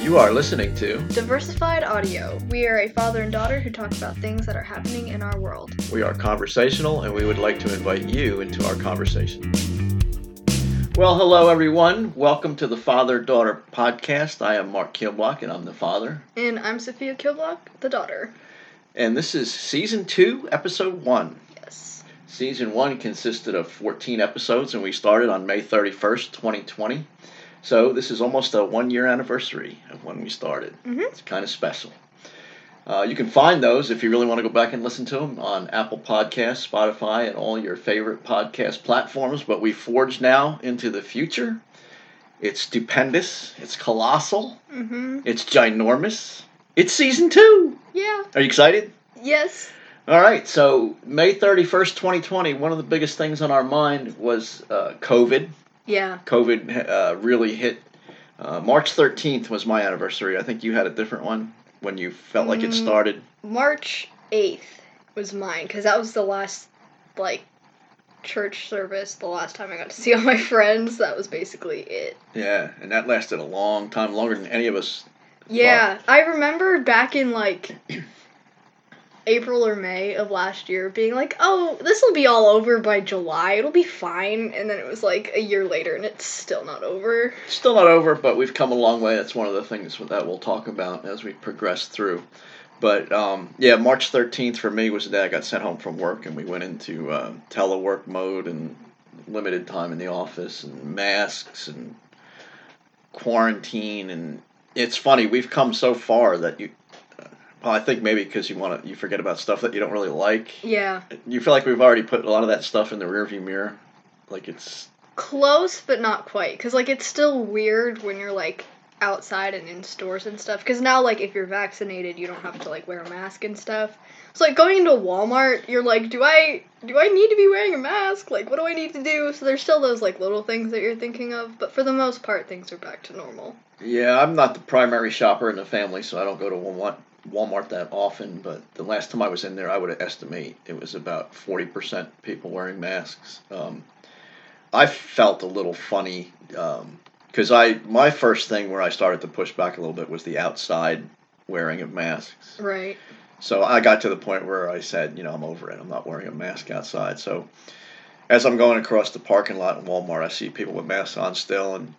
You are listening to Diversified Audio. We are a father and daughter who talk about things that are happening in our world. We Are Conversational, and we would like to invite you into our conversation. Well, hello, everyone. Welcome to the Father Daughter Podcast. I am Mark Kilblock, and I'm the father. And I'm Sophia Kilblock, the daughter. And this is season two, episode one. Yes. Season one consisted of 14 episodes, and we started on May 31st, 2020. So this is almost a one year anniversary of when we started. Mhm. It's kind of special. Uh, you can find those if you really want to go back and listen to them on Apple Podcasts, Spotify, and all your favorite podcast platforms. But we forge now into the future. It's stupendous. It's colossal. Mm-hmm. It's ginormous. It's season two. Yeah. Are you excited? Yes. All right, so May 31st, 2020, one of the biggest things on our mind was uh, COVID. Yeah. COVID uh, really hit. Uh, March 13th was my anniversary. I think you had a different one when you felt like it Mm. started. March 8th was mine because that was the last, like, church service, the last time I got to see all my friends. That was basically it. Yeah, and that lasted a long time, longer than any of us. Yeah. I remember back in, like, April or May of last year being like, oh, this will be all over by July. It'll be fine. And then it was like a year later and it's still not over. Still not over, but we've come a long way. That's one of the things that we'll talk about as we progress through. But um, yeah, March 13th for me was the day I got sent home from work, and we went into uh, telework mode and limited time in the office and masks and quarantine. And it's funny, we've come so far that you. Well, I think maybe because you want to, you forget about stuff that you don't really like. Yeah. You feel like we've already put a lot of that stuff in the rearview mirror, like it's Close, but not quite. Because, like, it's still weird when you're, like, outside and in stores and stuff. Because now, like, if you're vaccinated, you don't have to, like, wear a mask and stuff. So, like, going into Walmart, you're like, do I do I need to be wearing a mask? Like, what do I need to do? So there's still those, like, little things that you're thinking of. But for the most part, things are back to normal. Yeah, I'm not the primary shopper in the family, so I don't go to Walmart, Walmart that often. But the last time I was in there, I would estimate it was about 40% people wearing masks. Um, I felt a little funny because I my first thing where I started to push back a little bit was the outside wearing of masks. Right. So I got to the point where I said, you know, I'm over it. I'm not wearing a mask outside. So as I'm going across the parking lot in Walmart, I see people with masks on still, and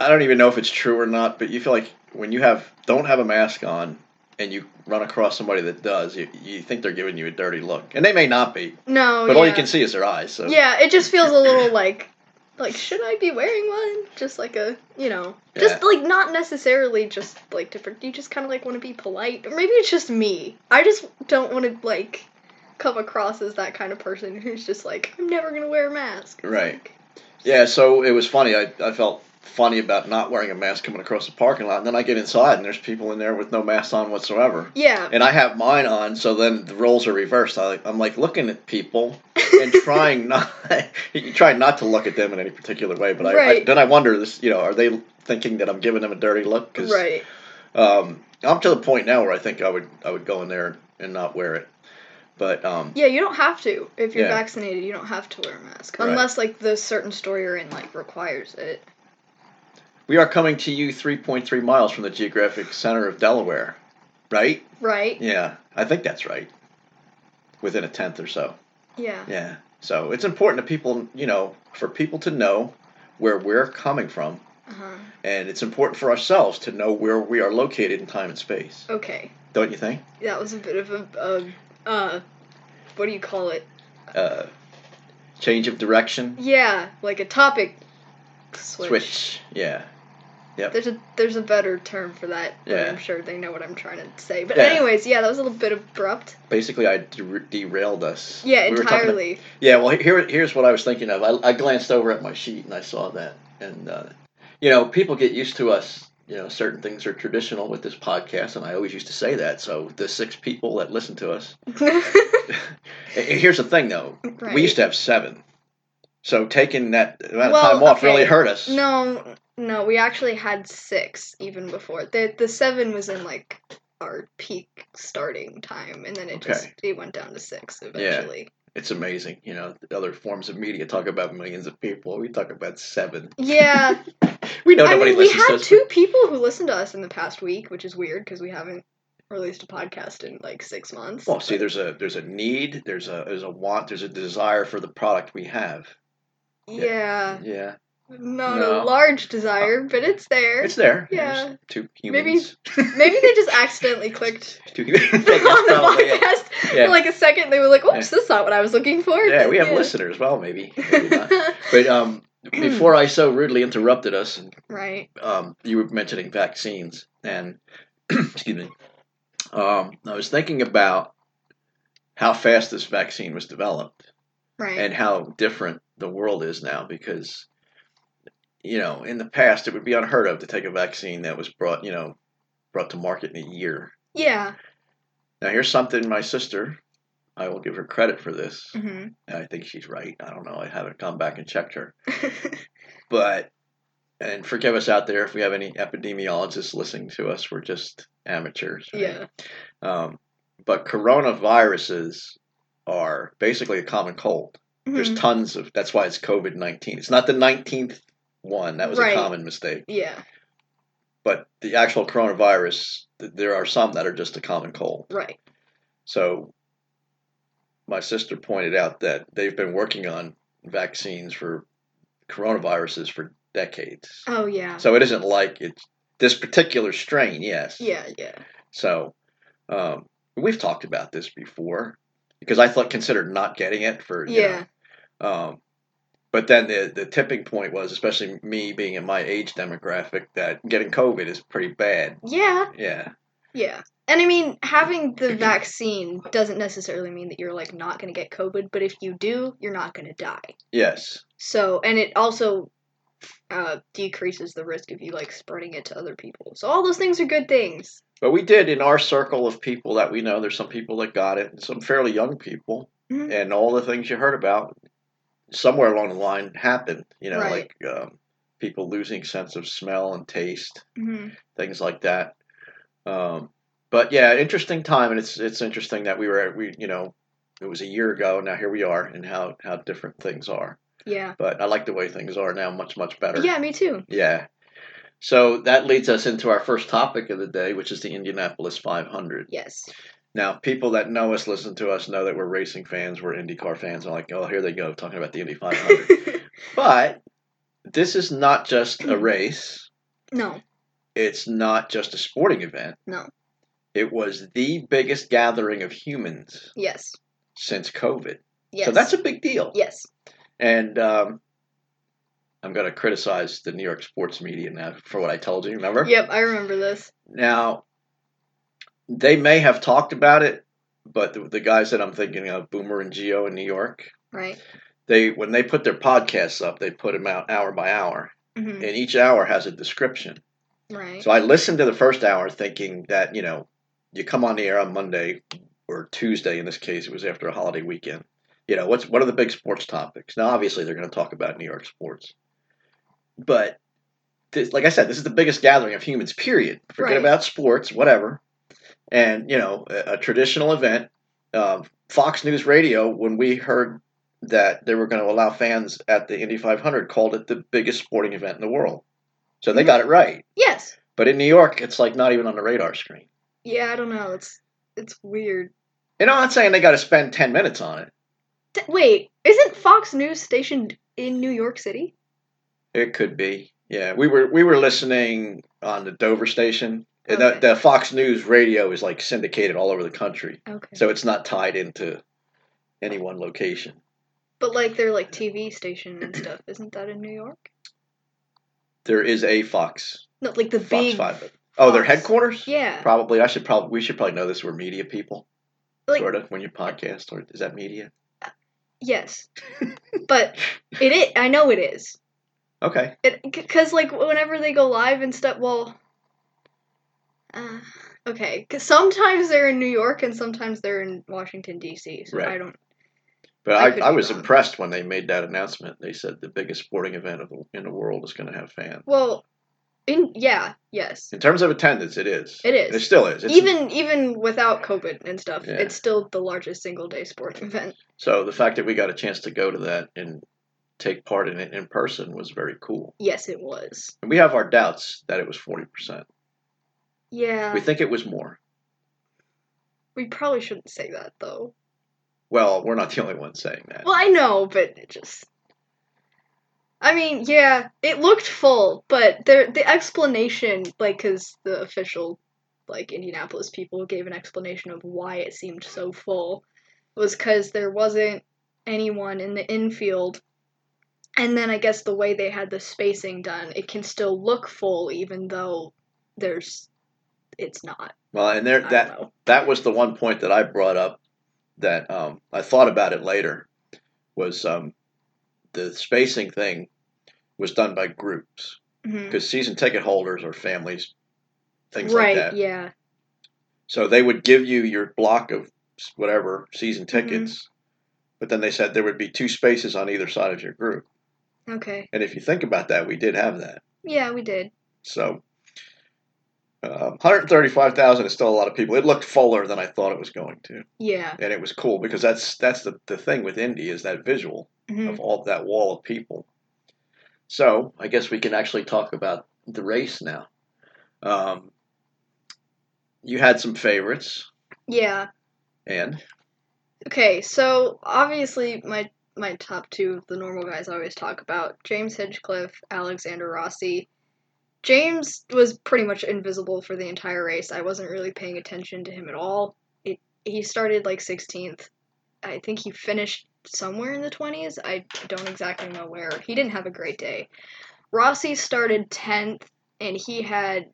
I don't even know if it's true or not. But you feel like when you have don't have a mask on and you run across somebody that does, you, you think they're giving you a dirty look, and they may not be, No, but yeah. all you can see is their eyes. So Yeah, it just feels a little like like should I be wearing one? Just like a you know, just like not necessarily just like different. You just kind of like want to be polite, or maybe it's just me. I just don't want to like come across as that kind of person who's just like I'm never gonna wear a mask. Right. like- Yeah, so it was funny. I, I felt funny about not wearing a mask coming across the parking lot, and then I get inside and there's people in there with no masks on whatsoever. yeah. and I have mine on, so then the roles are reversed. I, I'm like looking at people and trying not, trying not to look at them in any particular way. But I, I then I wonder, this, you know, are they thinking that I'm giving them a dirty look? Because right. um, I'm to the point now where I think I would I would go in there and not wear it. But um, Yeah, you don't have to if you're Yeah. vaccinated. You don't have to wear a mask Right. unless like the certain store you're in like requires it. We are coming to you 3.3 miles from the geographic center of Delaware, right? Right. Yeah, I think that's right. Within a tenth or so. Yeah. Yeah. So it's important to people, you know, for people to know where we're coming from, Uh-huh. and it's important for ourselves to know where we are located in time and space. Okay. Don't you think? That was a bit of a, a uh, what do you call it? Uh, change of direction, Yeah, like a topic switch. switch. Yeah. There's a there's a better term for that. but Yeah. I'm sure they know what I'm trying to say. But Yeah. anyways, yeah, that was a little bit abrupt. Basically, I der- derailed us. Yeah, We entirely. yeah. Well, here, here's what I was thinking of. I, I glanced over at my sheet and I saw that, and uh, you know, people get used to us. You know, certain things are traditional with this podcast, and I always used to say that. So the six people that listen to us. Here's the thing, though. right. We used to have seven. So taking that amount of time off really hurt us. No, no, we actually had six even before. The the seven was in like our peak starting time, and then it just it went down to six eventually. Yeah. it's amazing. You know, the other forms of media talk about millions of people. We talk about seven. Yeah. We know I nobody mean, we listens to had two people who listened to us in the past week, which is weird because we haven't released a podcast in like six months. Well, see, there's a there's a need, there's a there's a want, there's a desire for the product we have. yeah, Yeah, not No. a large desire, but it's there. it's there. Yeah. There's two Maybe- humans. Maybe they just accidentally clicked two, humans on the podcast Yeah. for like a second. They were like, "Oops, Yeah. that's not what I was looking for." Yeah, we have Yeah. listeners. Well, maybe, maybe. But um, before I so rudely interrupted us, right. um, you were mentioning vaccines, and excuse me, um, I was thinking about how fast this vaccine was developed Right. and how different the world is now. Because you know, in the past, it would be unheard of to take a vaccine that was brought, you know, brought to market in a year. yeah. Now, here's something my sister. I will give her credit for this. hmm I think she's right. I don't know. I haven't gone back and checked her. but and forgive us out there if we have any epidemiologists listening to us. We're just amateurs. right? yeah. Um, but coronaviruses are basically a common cold. There's Mhm. tons of. That's why it's COVID nineteen. It's not the nineteenth one. That was Right. a common mistake. Yeah. But the actual coronavirus, th- there are some that are just a common cold. Right. So my sister pointed out that they've been working on vaccines for coronaviruses for decades. Oh yeah. So it isn't like it's this particular strain, yes. yeah. Yeah. So um, we've talked about this before because I thought considered not getting it for you Yeah. know, um, but then the the tipping point was, especially me being in my age demographic, that getting COVID is pretty bad. Yeah. Yeah. Yeah. And I mean, having the vaccine doesn't necessarily mean that you're like not going to get COVID, but if you do, you're not going to die. Yes. So, and it also uh, decreases the risk of you like spreading it to other people. So all those things are good things. But we did in our circle of people that we know. There's some people that got it, and some fairly young people, Mhm. and all the things you heard about somewhere along the line happened. You know, Right. like um, people losing sense of smell and taste, hmm things like that. Um, but yeah, interesting time, and it's it's interesting that we were we you know it was a year ago. Now here we are, and how how different things are. Yeah. But I like the way things are now, much much better. Yeah, me too. Yeah. So that leads us into our first topic of the day, which is the Indianapolis 500. Yes. Now, people that know us, listen to us, know that we're racing fans, we're IndyCar fans. I'm like, oh, here they go, talking about the Indy 500. but this is not just a race. no. It's not just a sporting event. No. It was the biggest gathering of humans Yes. since COVID. Yes. So that's a big deal. yes. And um, I'm going to criticize the New York sports media now for what I told you. Remember? Yep, I remember this. Now, they may have talked about it, but the, the guys that I'm thinking of, Boomer and Gio in New York, Right. they when they put their podcasts up, they put them out hour by hour, hmm and each hour has a description. Right. So I listened to the first hour thinking that you know, you come on the air on Monday or Tuesday. In this case, it was after a holiday weekend. You know, what's what are the big sports topics? Now, obviously, they're going to talk about New York sports, but this, like I said, this is the biggest gathering of humans. Period. Forget Right. about sports, whatever. And you know, a, a traditional event. Um, Fox News Radio, when we heard that they were going to allow fans at the Indy 500, called it the biggest sporting event in the world. So they got it right. yes. But in New York, it's like not even on the radar screen. Yeah, I don't know. It's it's weird. And I'm not saying they got to spend 10 minutes on it. Wait, isn't Fox News stationed in New York City? It could be. Yeah, we were we were listening on the Dover station. And Okay. Fox News radio is like syndicated all over the country. Okay. So it's not tied into any one location. But like their like TV station and stuff, isn't that in New York? There is a Fox No, like the Fox big 5. Oh, their headquarters? Yeah. Probably. I should probably we should probably know this. We're media people, Like sort of. When you podcast, or is that media? Uh, yes. but it is I know it is. Okay. Cuz like whenever they go live and stuff, well uh, okay, cuz sometimes they're in New York and sometimes they're in Washington DC. So Right. I don't But I I, I, was wrong. impressed when they made that announcement. They said the biggest sporting event of the, in the world is going to have fans. Well, In yeah, yes. In terms of attendance, it is. It is. It still is. It's, even even without COVID and stuff, Yeah. it's still the largest single day sporting event. so the fact that we got a chance to go to that and take part in it in person was very cool. Yes, it was. And we have our doubts that it was forty percent. Yeah. We think it was more. We probably shouldn't say that though. Well, we're not the only ones saying that. Well, I know, but it just. I mean, yeah, it looked full, but there the explanation, like, because the official, like, Indianapolis people gave an explanation of why it seemed so full, was because there wasn't anyone in the infield. And then I guess the way they had the spacing done, it can still look full even though there's. It's not. Well, and there that know. that was the one point that I brought up that um, I thought about it later was um, the spacing thing was done by groups because season ticket holders are families, things Right, like that. yeah. So they would give you your block of whatever season Mm-hmm. tickets, but then they said there would be two spaces on either side of your group. Okay. And if you think about that, we did have that. Yeah, we did. So. Uh, 135,000 is still a lot of people. It looked fuller than I thought it was going to. Yeah. and it was cool because that's that's the, the thing with Indy is that visual Mhm. of all that wall of people. So I guess we can actually talk about the race now. Um, you had some favorites, Yeah. and Okay, so obviously my my top two, of the normal guys I always talk about, James Hinchcliffe, Alexander Rossi. James was pretty much invisible for the entire race. I wasn't really paying attention to him at all. It he started like 16th. I think he finished somewhere in the 20s. I don't exactly know where. He didn't have a great day. Rossi started 10th and he had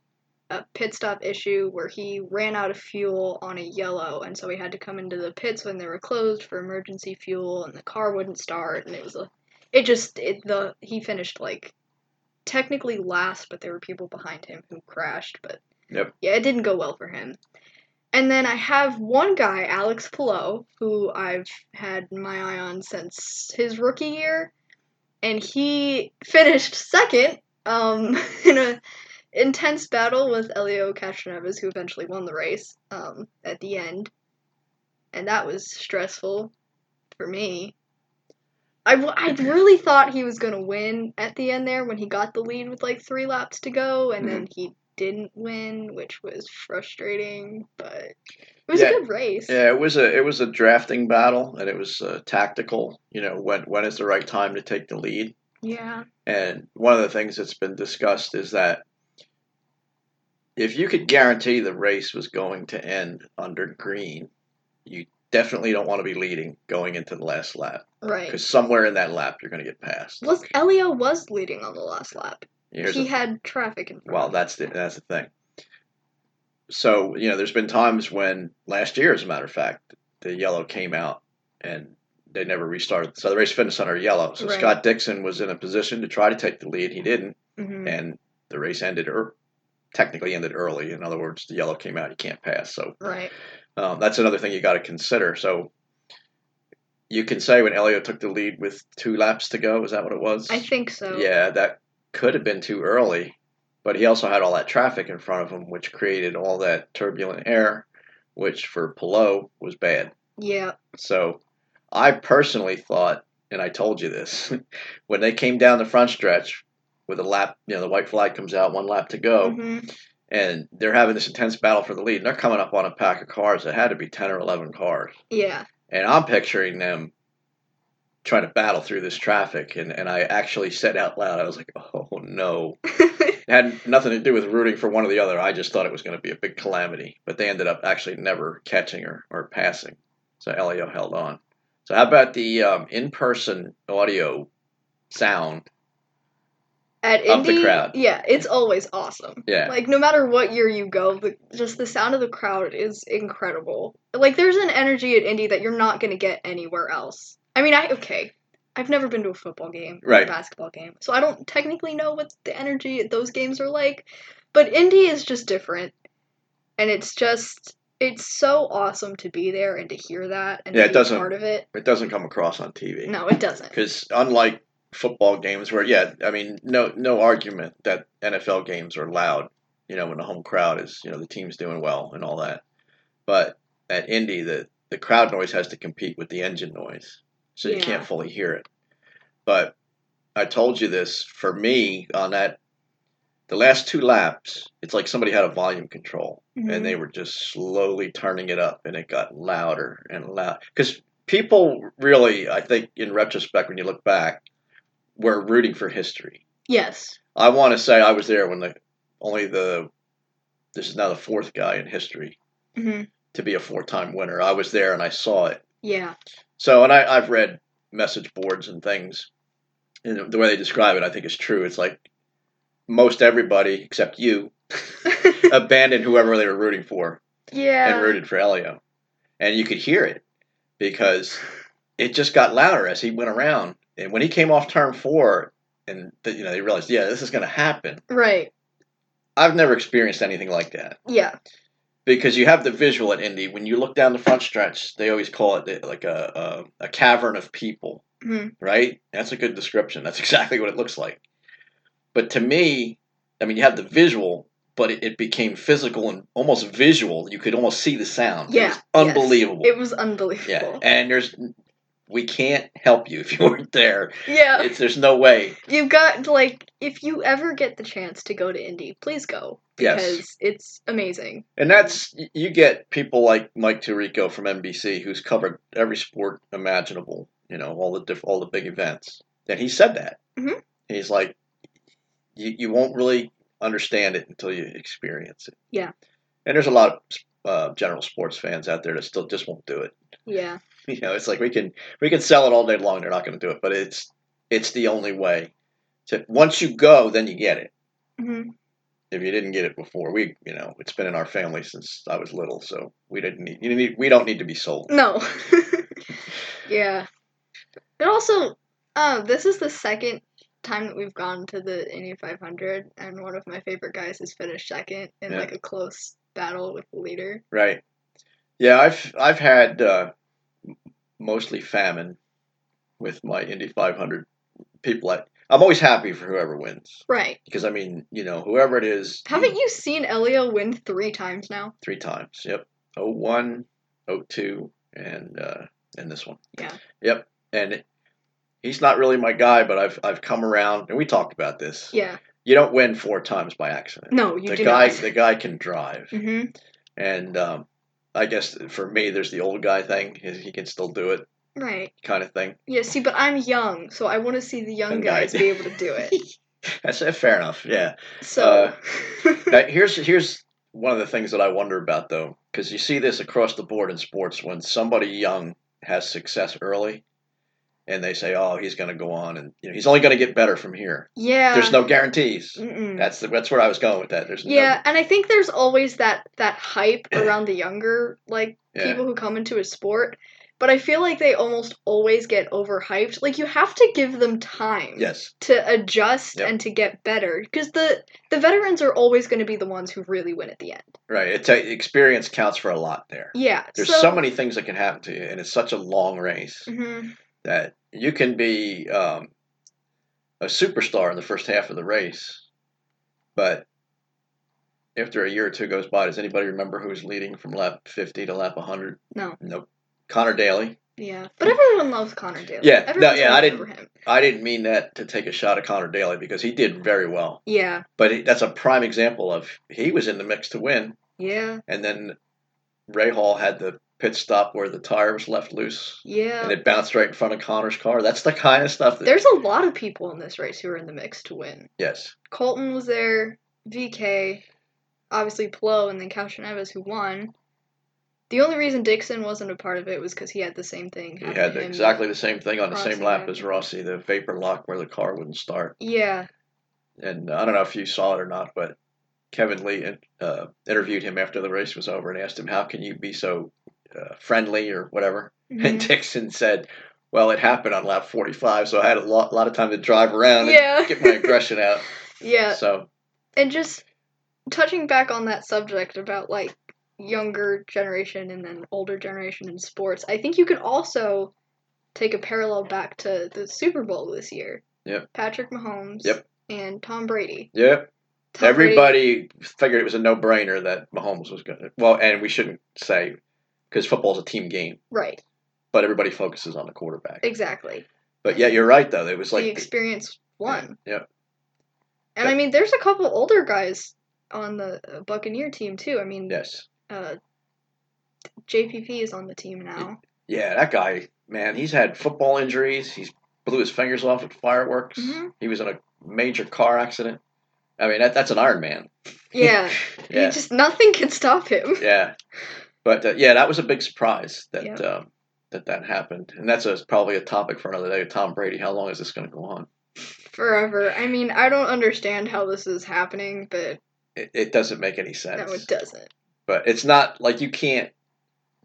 a pit stop issue where he ran out of fuel on a yellow and so he had to come into the pits when they were closed for emergency fuel and the car wouldn't start and it was a it just it the he finished like technically last but there were people behind him who crashed but Yep. yeah it didn't go well for him and then I have one guy, Alex Palou, who I've had my eye on since his rookie year, and he finished second um, in a intense battle with Elio Castroneves, who eventually won the race um, at the end, and that was stressful for me. I, w- I really thought he was gonna win at the end there when he got the lead with like three laps to go, and then he didn't win, which was frustrating. But it was Yeah. a good race. yeah, it was a it was a drafting battle, and it was uh, tactical. You know, when when is the right time to take the lead? Yeah. And one of the things that's been discussed is that if you could guarantee the race was going to end under green, you definitely don't want to be leading going into the last lap Right. because somewhere in that lap you're going to get passed. Was Elio was leading on the last lap? Here's he the- had traffic in front. well, that's the that's the thing. So you know, there's been times when last year, as a matter of fact, the yellow came out and they never restarted. So the race finished under yellow. So Right. Scott Dixon was in a position to try to take the lead. He didn't. Mhm. and the race ended or technically ended early. In other words, the yellow came out, you can't pass. So Right. Um, that's another thing you got to consider. So you can say when Elio took the lead with two laps to go, is that what it was? I think so. Yeah, that could have been too early, but he also had all that traffic in front of him, which created all that turbulent air, which for Palou was bad. Yeah. So I personally thought, and I told you this, when they came down the front stretch with a lap, you know, the white flag comes out, one lap to go, Mhm. And they're having this intense battle for the lead, and they're coming up on a pack of cars that had to be 10 or 11 cars. Yeah. And I'm picturing them trying to battle through this traffic, and, and I actually said out loud, I was like, oh no. It had nothing to do with rooting for one or the other. I just thought it was going to be a big calamity. But they ended up actually never catching her or passing. So Elio held on. So how about the um, in-person audio sound? At Of the Indy, crowd. yeah, it's always awesome. Yeah. Like no matter what year you go, the, just the sound of the crowd is incredible. Like there's an energy at Indy that you're not gonna get anywhere else. I mean, I okay, I've never been to a football game, or Right. a basketball game, so I don't technically know what the energy at those games are like. But Indy is just different, and it's just it's so awesome to be there and to hear that and Yeah, it be doesn't- part of it. It doesn't come across on TV. No, it doesn't. Because unlike football games where yeah, I mean no no argument that NFL games are loud, you know, when the home crowd is, you know, the team's doing well and all that. But at Indy the the crowd noise has to compete with the engine noise. So you can't fully hear it. But I told you this for me on that the last two laps, it's like somebody had a volume control Mhm. and they were just slowly turning it up and it got louder and loud because people really i think in retrospect when you look back were rooting for history yes. i want to say i was there when the only the this is now the fourth guy in history hmm to be a four-time winner i was there and i saw it Yeah. so and I, i've read message boards and things and the way they describe it i think is true it's like most everybody except you abandoned whoever they were rooting for yeah. and rooted for Elio. And you could hear it because it just got louder as he went around. And when he came off turn four, and the, you know they realized, yeah, this is going to happen. Right. I've never experienced anything like that Yeah. because you have the visual at Indy. When you look down the front stretch, they always call it like a a, a cavern of people, hmm right? That's a good description. That's exactly what it looks like. But to me, I mean, you have the visual, but it, it became physical and almost visual. You could almost see the sound. It Yeah. was yes. unbelievable. It was unbelievable. Yeah, and there's we can't help you if you weren't there. Yeah. It's there's no way. You've got like if you ever get the chance to go to Indy, please go Yes. because it's amazing. And that's you get people like Mike Tirico from NBC who's covered every sport imaginable, you know, all the diff- all the big events. And he said that. Mhm. He's like you you won't really understand it until you experience it. Yeah. And there's a lot of uh, general sports fans out there that still just won't do it. Yeah. You know, it's like we can we can sell it all day long. They're not going to do it, but it's it's the only way. To once you go, then you get it. hmm If you didn't get it before, we you know it's been in our family since I was little, so we didn't need you need we don't need to be sold. No. yeah. But also, uh, this is the second time that we've gone to the Indy 500, and one of my favorite guys has finished second in Yeah. like a close battle with the leader. Right? Yeah, I've I've had uh, mostly famine with my Indy 500 people. I, I'm always happy for whoever wins Right. because I mean you know whoever it is. Haven't you seen Elio win three times now? three times. Yep. Oh one, oh two, and uh, and this one. Yeah. Yep. And he's not really my guy, but I've I've come around and we talked about this. Yeah. You don't win four times by accident. No, you the do guy not. the guy can drive, hmm and um, I guess for me, there's the old guy thing. He he can still do it, Right. kind of thing. Yeah, see, but I'm young, so I want to see the young guy. guys be able to do it. That's uh, fair enough. Yeah. So, Now, here's here's one of the things that I wonder about though, because you see this across the board in sports when somebody young has success early, and they say, "Oh, he's going to go on, and you know, he's only going to get better from here." yeah. There's no guarantees. Mm-mm. That's the, that's where I was going with that. There's Yeah, and I think there's always that that hype around the younger like Yeah. people who come into a sport, but I feel like they almost always get overhyped. Like you have to give them time yes, to adjust Yep. and to get better because the the veterans are always going to be the ones who really win at the end. right. It's a, experience counts for a lot there. Yeah. There's so, so, many things that can happen to you, and it's such a long race Mhm. That you can be um, a superstar in the first half of the race, but after a year or two goes by, does anybody remember who's leading from lap 50 to lap 100? No. Nope. Connor Daly. Yeah, but everyone loves Connor Daly. Yeah, no, yeah, I didn't- him. I didn't mean that to take a shot at Connor Daly because he did very well, Yeah, but he, that's a prime example of he was in the mix to win, yeah, and then Rahal had the pit stop where the tire was left loose. yeah. And it bounced right in front of Connor's car. That's the kind of stuff that. There's a lot of people in this race who are in the mix to win. yes. Colton was there, VK, obviously Palou, and then Neves who won. The only reason Dixon wasn't a part of it was because he had the same thing. He had exactly the same thing on the same lap as Rossi, the vapor lock where the car wouldn't start. Yeah, And I don't know if you saw it or not, but Kevin Lee uh, interviewed him after the race was over and asked him, "How can you be so uh, friendly or whatever?" And mhm. Dixon said, "Well, it happened on lap 45, so I had a lot, lot of time to drive around and yeah, get my aggression out." yeah, So and just touching back on that subject about like younger generation and then older generation in sports, I think you could also take a parallel back to the Super Bowl this year Yep. Patrick Mahomes. Yep. And Tom Brady. Yep. Tom Everybody Brady- figured it was a no-brainer that Mahomes was going to. Well, and we shouldn't say because football's a team game, right. but everybody focuses on the quarterback. Exactly. But yeah, you're right though. It was like the experience won. Yeah. And I mean, there's a couple older guys on the uh, Buccaneer team too. I mean, Yes. uh, JPP is on the team now. Yeah, that guy, man, he's had football injuries. He's blew his fingers off at fireworks. Mhm. He was in a major car accident. I mean, that, that's an Iron Man. Yeah, Yeah. he just nothing could stop him. Yeah, but uh, yeah, that was a big surprise that Yeah. um, that that happened, and that's a, probably a topic for another day. Tom Brady, how long is this going to go on? Forever. I mean, I don't understand how this is happening, but It, it doesn't make any sense. no, it doesn't. But it's not like you can't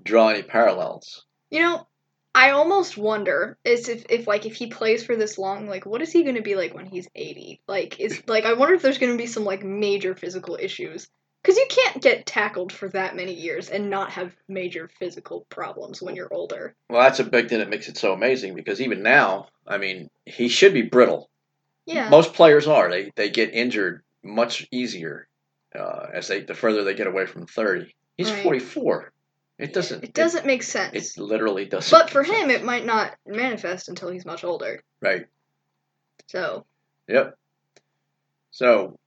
draw any parallels. You know, I almost wonder is if, if like if he plays for this long, like what is he gonna be like when he's eighty? Like is like I wonder if there's gonna be some like major physical issues. Cause you can't get tackled for that many years and not have major physical problems when you're older. Well, that's a big thing that makes it so amazing because even now, I mean, he should be brittle. Yeah. Most players are. They they get injured much easier uh, as they the further they get away from thirty. He's Right. forty four. It doesn't. It doesn't make sense. It, literally doesn't. but for him, sense. it might not manifest until he's much older. right. So Yep. So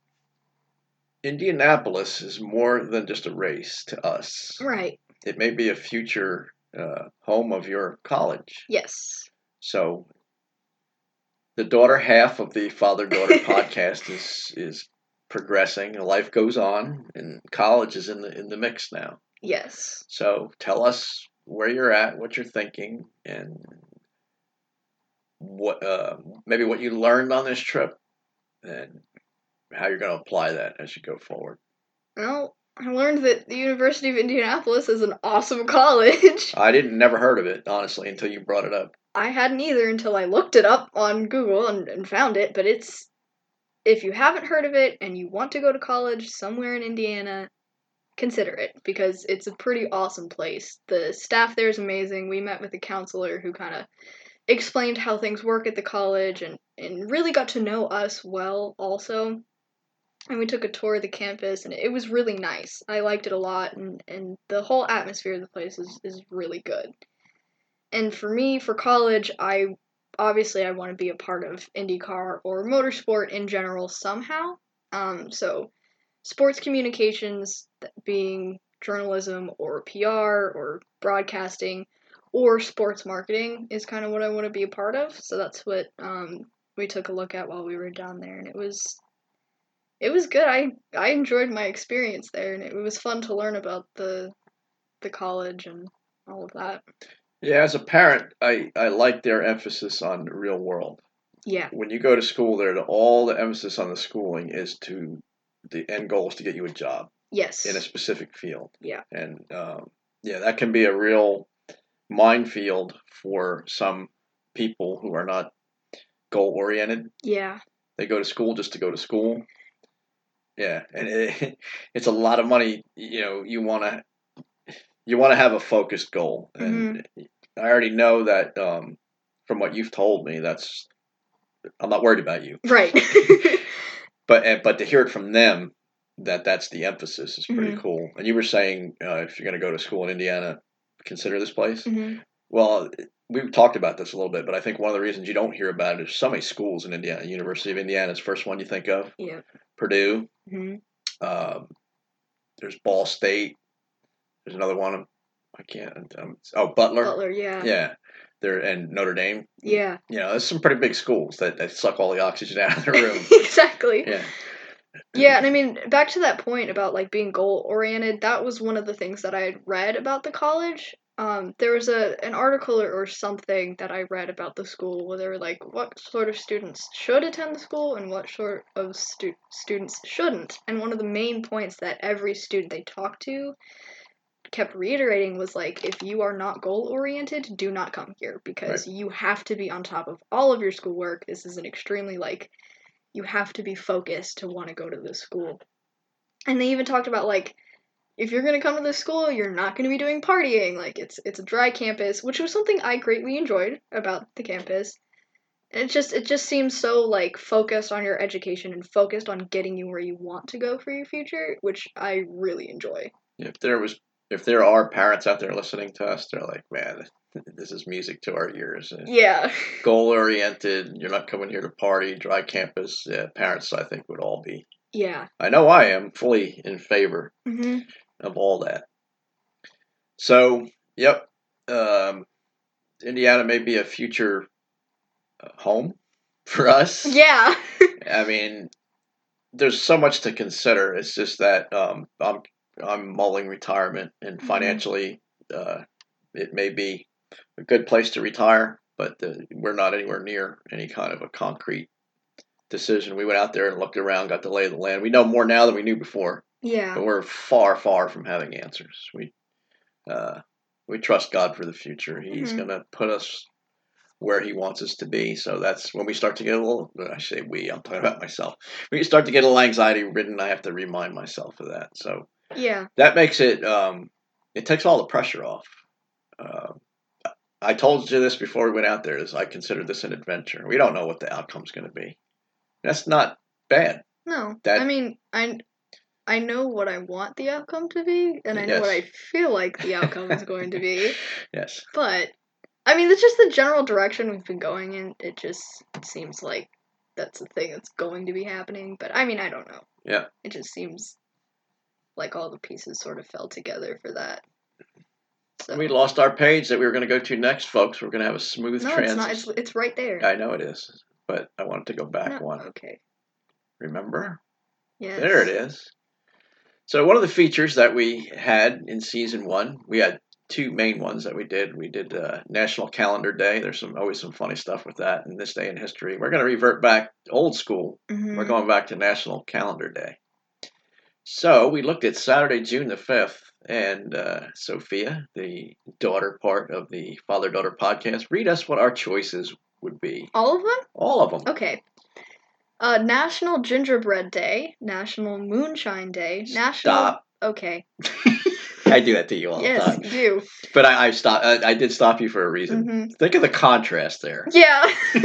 Indianapolis is more than just a race to us. right, It may be a future uh, home of your college. yes, So the daughter half of the father daughter podcast is is progressing. Life goes on, and college is in the in the mix now. yes. So tell us where you're at, what you're thinking, and what uh, maybe what you learned on this trip, and how you're going to apply that as you go forward. Well, I learned that the University of Indianapolis is an awesome college. I didn't never heard of it honestly until you brought it up. I hadn't either until I looked it up on Google and, and found it, but it's if you haven't heard of it and you want to go to college somewhere in Indiana, consider it because it's a pretty awesome place. The staff there is amazing. We met with a counselor who kind of explained how things work at the college and, and really got to know us well also. And we took a tour of the campus and it was really nice. I liked it a lot and, and the whole atmosphere of the place is, is really good. And for me, for college, I obviously I want to be a part of IndyCar or motorsport in general somehow. Um, so sports communications, being journalism or PR or broadcasting or sports marketing is kind of what I want to be a part of. So that's what um, we took a look at while we were down there, and it was it was good. I I enjoyed my experience there, and it was fun to learn about the the college and all of that. Yeah, as a parent, I I like their emphasis on the real world. Yeah, When you go to school, there, all the emphasis on the schooling is to the end goal is to get you a job. yes, in a specific field. Yeah. And um, yeah, that can be a real minefield for some people who are not goal oriented. yeah, They go to school just to go to school. Yeah, and it, it's a lot of money. You know, you want to you want to have a focused goal, and I already know that um, from what you've told me. That's I'm not worried about you, right. but but to hear it from them that that's the emphasis is pretty Mhm. cool. And you were saying uh, if you're going to go to school in Indiana, consider this place. hmm Well, we've talked about this a little bit, but I think one of the reasons you don't hear about it is so many schools in Indiana. University of Indiana is the first one you think of. Yeah. Purdue. hmm Um, there's Ball State. There's another one. I can't. Um, oh, Butler. Butler, yeah. Yeah. There and Notre Dame. Yeah. You know, there's some pretty big schools that, that suck all the oxygen out of the room. exactly. yeah. Yeah, and I mean, back to that point about like being goal oriented, that was one of the things that I had read about the college. Um, there was a an article or, or something that I read about the school where they were like, what sort of students should attend the school and what sort of stu- students shouldn't. And one of the main points that every student they talked to kept reiterating was like, if you are not goal oriented, do not come here because you have to be on top of all of your schoolwork. This is an extremely like you have to be focused to want to go to this school. And they even talked about like if you're going to come to this school, you're not going to be doing partying. Like it's it's a dry campus, which was something I greatly enjoyed about the campus. And it just it just seems so like focused on your education and focused on getting you where you want to go for your future, which I really enjoy. If there was, if there are parents out there listening to us, they're like, man, this is music to our ears. Yeah. Goal oriented. You're not coming here to party. Dry campus. Yeah, parents, I think, would all be. Yeah. I know I am fully in favor hmm of all that. So, yep, um, Indiana may be a future uh, home for us. Yeah. I mean, there's so much to consider. It's just that um, I'm I'm mulling retirement, and Mhm. financially, uh, it may be a good place to retire, but uh, we're not anywhere near any kind of a concrete decision. We went out there and looked around, got the lay of the land. We know more now than we knew before, Yeah. but we're far, far from having answers. We uh, we trust God for the future. He's Mhm. gonna put us where He wants us to be. So that's when we start to get a little. I say we. I'm talking about myself. When you start to get a little anxiety ridden, I have to remind myself of that. So Yeah. that makes it. Um, it takes all the pressure off. Uh, I told you this before we went out there. Is I consider this an adventure. We don't know what the outcome's going to be. That's not bad. No. That- I mean, I I know what I want the outcome to be, and I know what I feel like the outcome is going to be. Yes. But I mean, it's just the general direction we've been going in. It just seems like that's the thing that's going to be happening. But I mean, I don't know. Yeah. It just seems like all the pieces sort of fell together for that. So We lost our page that we were going to go to next, folks. We're going to have a smooth no, transition. it's not. It's it's right there. I know it is, but I wanted to go back No, one. Okay. Remember? Yes. There it is. So one of the features that we had in season one, we had two main ones that we did. We did uh, National Calendar Day. There's some always some funny stuff with that in this day in history. We're going to revert back old school. Mhm. We're going back to National Calendar Day. So we looked at Saturday, June the fifth, and uh, Sophia, the daughter part of the father daughter podcast, read us what our choices would be. All of them. All of them. Okay. Uh, National Gingerbread Day, National Moonshine Day, National. Stop. Okay. I do that to you all the Yes, time. you do. But I, I stop. I, I did stop you for a reason. hmm Think of the contrast there. Yeah.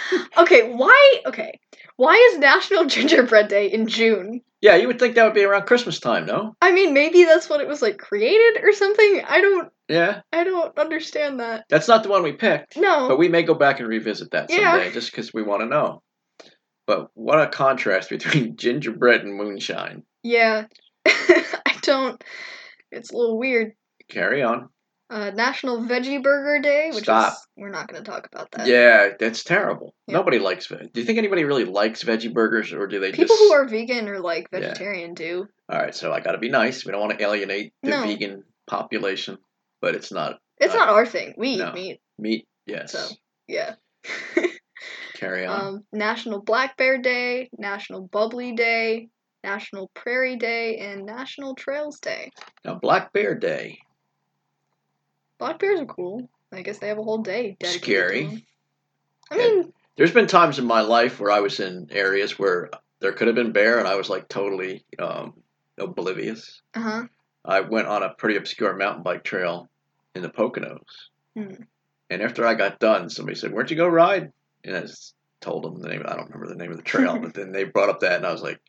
okay. Why? Okay. Why is National Gingerbread Day in June? Yeah, you would think that would be around Christmas time, no? I mean, maybe that's what it was like created or something. I don't. Yeah, I don't understand that. that's not the one we picked, No. but we may go back and revisit that Yeah. someday, just because we want to know. But what a contrast between gingerbread and moonshine. yeah. I don't. It's a little weird. Carry on. Uh, National Veggie Burger Day, which Stop. is we're not going to talk about that. Yeah, that's terrible. Yeah. Nobody likes veg. Do you think anybody really likes veggie burgers, or do they People just? who are vegan or like Yeah. vegetarian do. All right, so I got to be nice. We don't want to alienate the No. vegan population, but it's not It's Uh, not our thing. We no. eat meat. meat. Yes. So, Yeah. Carry on. um, National Black Bear Day, National Bubbly Day, National Prairie Day, and National Trails Day. now, Black Bear Day. Black bears are cool. I guess they have a whole day dedicated Scary. to them. I mean, There's been times in my life where I was in areas where there could have been bear, and I was like totally um, oblivious. uh huh. I went on a pretty obscure mountain bike trail in the Poconos, Hmm. and after I got done, somebody said, "Where'd you go ride?" And I just told them the name. I don't remember the name of the trail, but then they brought up that, and I was like,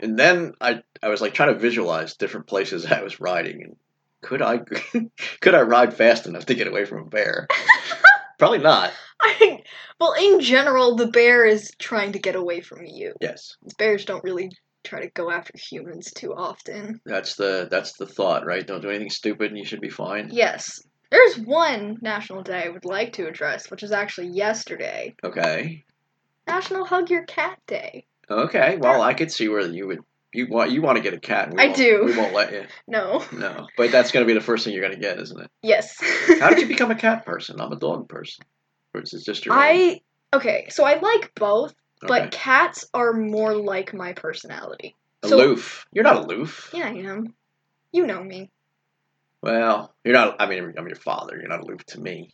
and then I I was like trying to visualize different places I was riding, and could I could I ride fast enough to get away from a bear? Probably not. I well, in general, the bear is trying to get away from you. Yes. Bears don't really try to go after humans too often. That's the that's the thought, right? Don't do anything stupid, and you should be fine. Yes. There's one national day I would like to address, which is actually yesterday. Okay. National Hug Your Cat Day. Okay. Well, I could see where you would you want you want to get a cat. And we I won't- do. We won't let you. No. No, but that's going to be the first thing you're going to get, isn't it? Yes. How did you become a cat person? I'm a dog person. Or is it just your? own? I okay, so I like both, but Okay. cats are more like my personality. so- aloof. You're not aloof. Yeah, I am. You know me. Well, you're not. I mean, I'm your father. You're not aloof to me.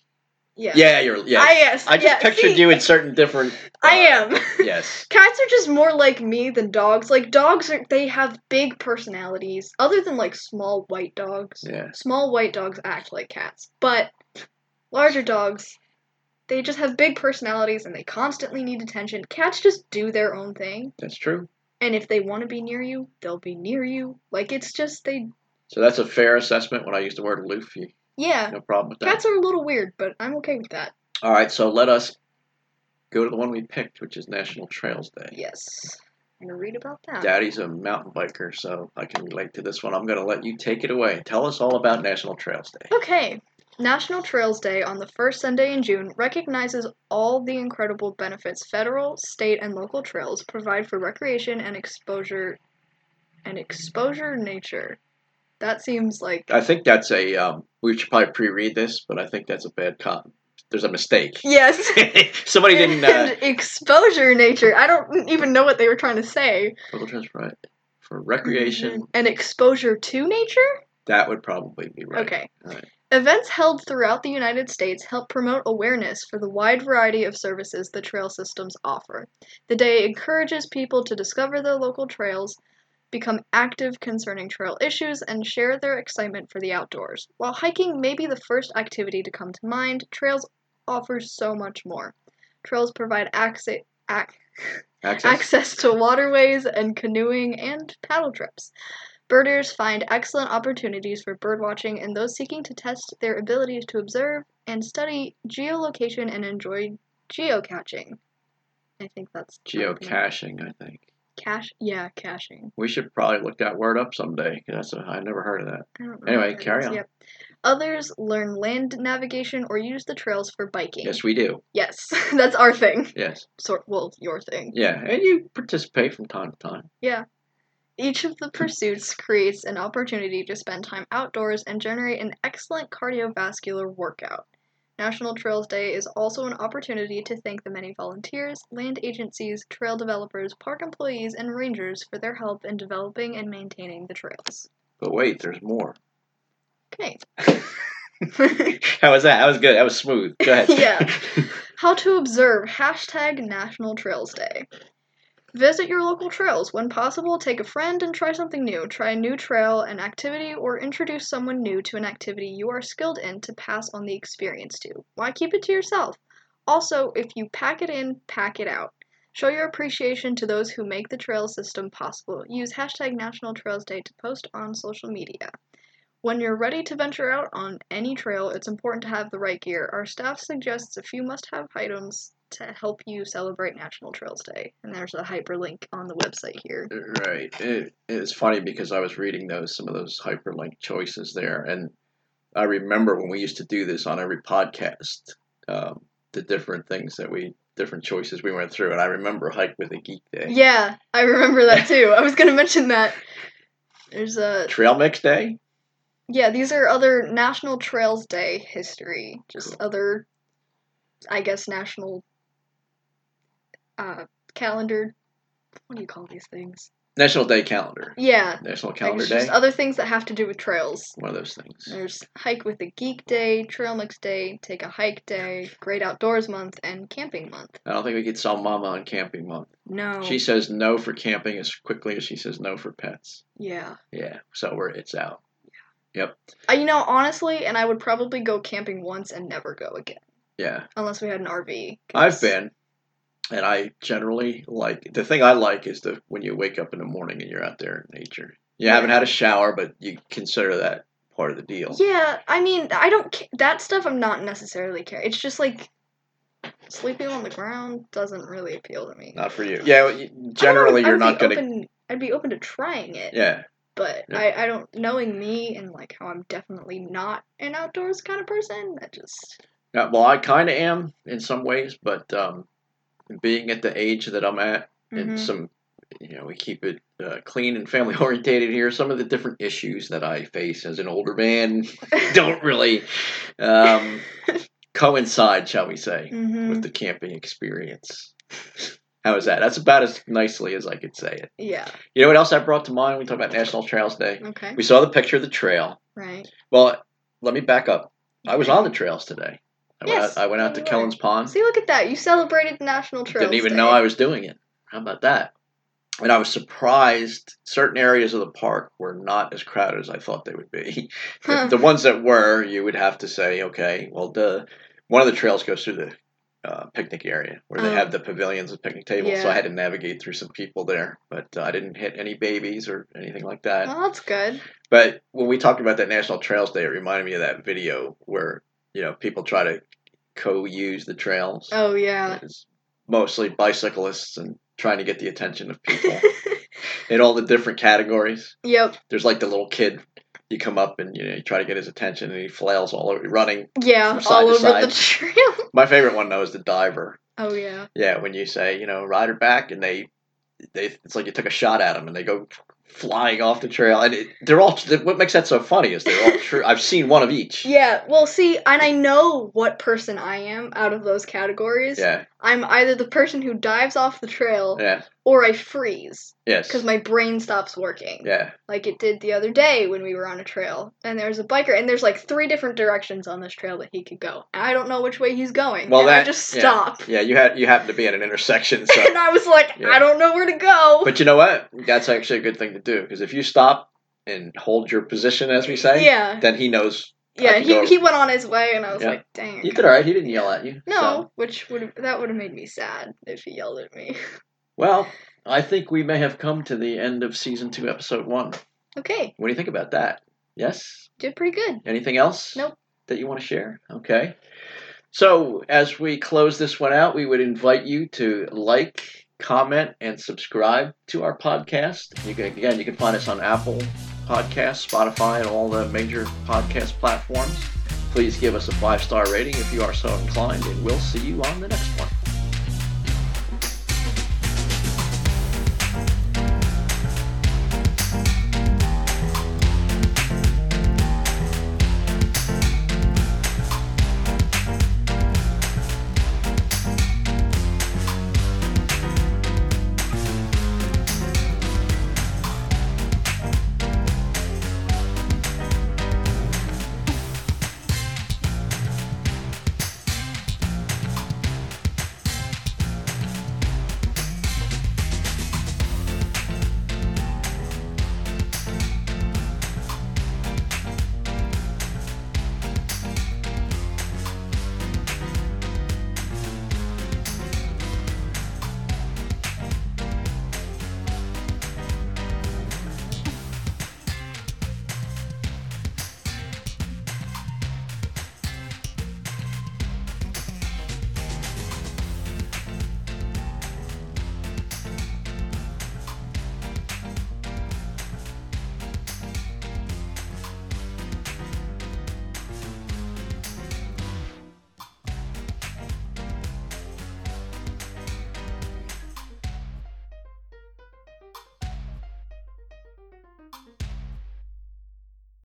Yeah. Yeah, you're. Yeah. I yes. I just yeah, pictured see, you in certain different. I uh, am. Yes. Cats are just more like me than dogs. Like dogs are they have big personalities. Other than like small white dogs. Yeah. Small white dogs act like cats. But larger dogs they just have big personalities and they constantly need attention. Cats just do their own thing. That's true. And if they want to be near you, they'll be near you. Like it's just they So that's a fair assessment. When I use the word you yeah. no problem with that. Cats are a little weird, but I'm okay with that. All right, so let us go to the one we picked, which is National Trails Day. Yes. I'm gonna read about that. Daddy's a mountain biker, so I can relate to this one. I'm going to let you take it away. Tell us all about National Trails Day. Okay. National Trails Day on the first Sunday in June recognizes all the incredible benefits federal, state, and local trails provide for recreation and exposure and exposure nature. That seems like I think that's a. Um, we should probably pre-read this, but I think that's a bad con. There's a mistake. Yes. Somebody didn't. Uh, exposure nature. I don't even know what they were trying to say. Local trails right for recreation. And exposure to nature? That would probably be right. Okay. Alright. Events held throughout the United States help promote awareness for the wide variety of services the trail systems offer. The day encourages people to discover their local trails, become active concerning trail issues, and share their excitement for the outdoors. While hiking may be the first activity to come to mind, trails offer so much more. Trails provide access, ac- Access. access to waterways and canoeing and paddle trips. Birders find excellent opportunities for birdwatching and those seeking to test their abilities to observe and study geolocation and enjoy geocaching. I think that's Geocaching, I think. Cache, yeah, caching. We should probably look that word up someday. That's a, I never heard of that. I don't know. Anyway, carry on. Yep. Others learn land navigation or use the trails for biking. Yes, we do. Yes, that's our thing. Yes. Sort well, your thing. Yeah, and you participate from time to time. Yeah. Each of the pursuits creates an opportunity to spend time outdoors and generate an excellent cardiovascular workout. National Trails Day is also an opportunity to thank the many volunteers, land agencies, trail developers, park employees, and rangers for their help in developing and maintaining the trails. But wait, there's more. Okay. How was that? That was good. That was smooth. Go ahead. Yeah. How to observe hashtag National Trails Day. Visit your local trails. When possible, take a friend and try something new. Try a new trail, an activity, or introduce someone new to an activity you are skilled in to pass on the experience to. Why keep it to yourself? Also, if you pack it in, pack it out. Show your appreciation to those who make the trail system possible. Use hashtag National Trails Day to post on social media. When you're ready to venture out on any trail, it's important to have the right gear. Our staff suggests a few must have items to help you celebrate National Trails Day. And there's a hyperlink on the website here. Right. It, it's funny because I was reading those some of those hyperlink choices there, and I remember when we used to do this on every podcast, um, the different things that we, different choices we went through, and I remember hike with a geek day, Yeah, I remember that too. I was going to mention that. There's a. trail mix day. Yeah, these are other National Trails Day history. Just Cool. other, I guess, national uh, calendar. What do you call these things? National Day calendar. Yeah, National Calendar it's Day. other things that have to do with trails. One of those things. There's Hike with a Geek Day, Trail Mix Day, Take a Hike Day, Great Outdoors Month, and Camping Month. I don't think we could sell Mama on camping month. No. She says no for camping as quickly as she says no for pets. yeah. Yeah, so we're it's out. Yeah. Yep. Uh, you know, honestly, and I would probably go camping once and never go again. Yeah, Unless we had an RV. I've been, and I generally like the thing I like is the when you wake up in the morning and you're out there in nature. You Yeah. haven't had a shower, but you consider that part of the deal. Yeah, I mean, I don't. That stuff I'm not necessarily care. It's just like sleeping on the ground doesn't really appeal to me. Not for you. Yeah, well, you- I don't know, generally you're not gonna. Open, I'd be open to trying it. Yeah, But Yeah. I, I don't knowing me and like how I'm definitely not an outdoors kind of person. That just Yeah, well, I kind of am in some ways, but um, being at the age that I'm at, and Mhm. some, you know, we keep it uh, clean and family orientated here. Some of the different issues that I face as an older man don't really um, coincide, shall we say, Mhm. with the camping experience. How is that? That's about as nicely as I could say it. yeah. You know what else I brought to mind we talk about National Trails Day? Okay. We saw the picture of the trail. Right. Well, let me back up. I was on the trails today. I went Yes, out, I went out to. Kellen's Pond. See, look at that. You celebrated the National Trails Day. Didn't even Day. know I was doing it. How about that? And I was surprised certain areas of the park were not as crowded as I thought they would be. Huh. the, ones that were, you would have to say, okay, well, the one of the trails goes through the uh, picnic area where they Oh. have the pavilions and picnic tables. So I had to navigate through some people there, but uh, I didn't hit any babies or anything like that. Oh, that's good. But when we talked about that National Trails Day, it reminded me of that video where you know people try to co-use the trails. Oh yeah. It's mostly bicyclists and trying to get the attention of people in all the different categories. yep. There's like the little kid. You come up and you know you try to get his attention, and he flails all over, running. Yeah. Side All over the trail. My favorite one though is the diver. Oh yeah. Yeah, when you say you know ride her back, and they they it's like you took a shot at them, and they go flying off the trail, and it, they're all. What makes that so funny is they're all true. I've seen one of each. Yeah. Well, see, and I know what person I am out of those categories. Yeah. I'm either the person who dives off the trail Yeah. Or I freeze Yes. because my brain stops working. Yeah. Like it did the other day when we were on a trail and there's a biker and there's like three different directions on this trail that he could go. And I don't know which way he's going. Well, and that I just yeah. stop. Yeah, you had you happen to be at an intersection, so. and I was like, Yeah. I don't know where to go. but you know what? That's actually a good thing to do because if you stop and hold your position, as we say, yeah. then he knows. Yeah, he, he went on his way and I was Yeah. like, dang. You did all right. He didn't yell at you. No, so. which would that would have made me sad if he yelled at me. Well, I think we may have come to the end of season two, episode one. Okay, What do you think about that? Yes. did pretty good. Anything else? Nope. That you want to share? Okay. So, as we close this one out, we would invite you to like, comment, and subscribe to our podcast. You can again, you can find us on Apple Podcasts, Spotify, and all the major podcast platforms. Please give us a five star rating if you are so inclined, and we'll see you on the next one.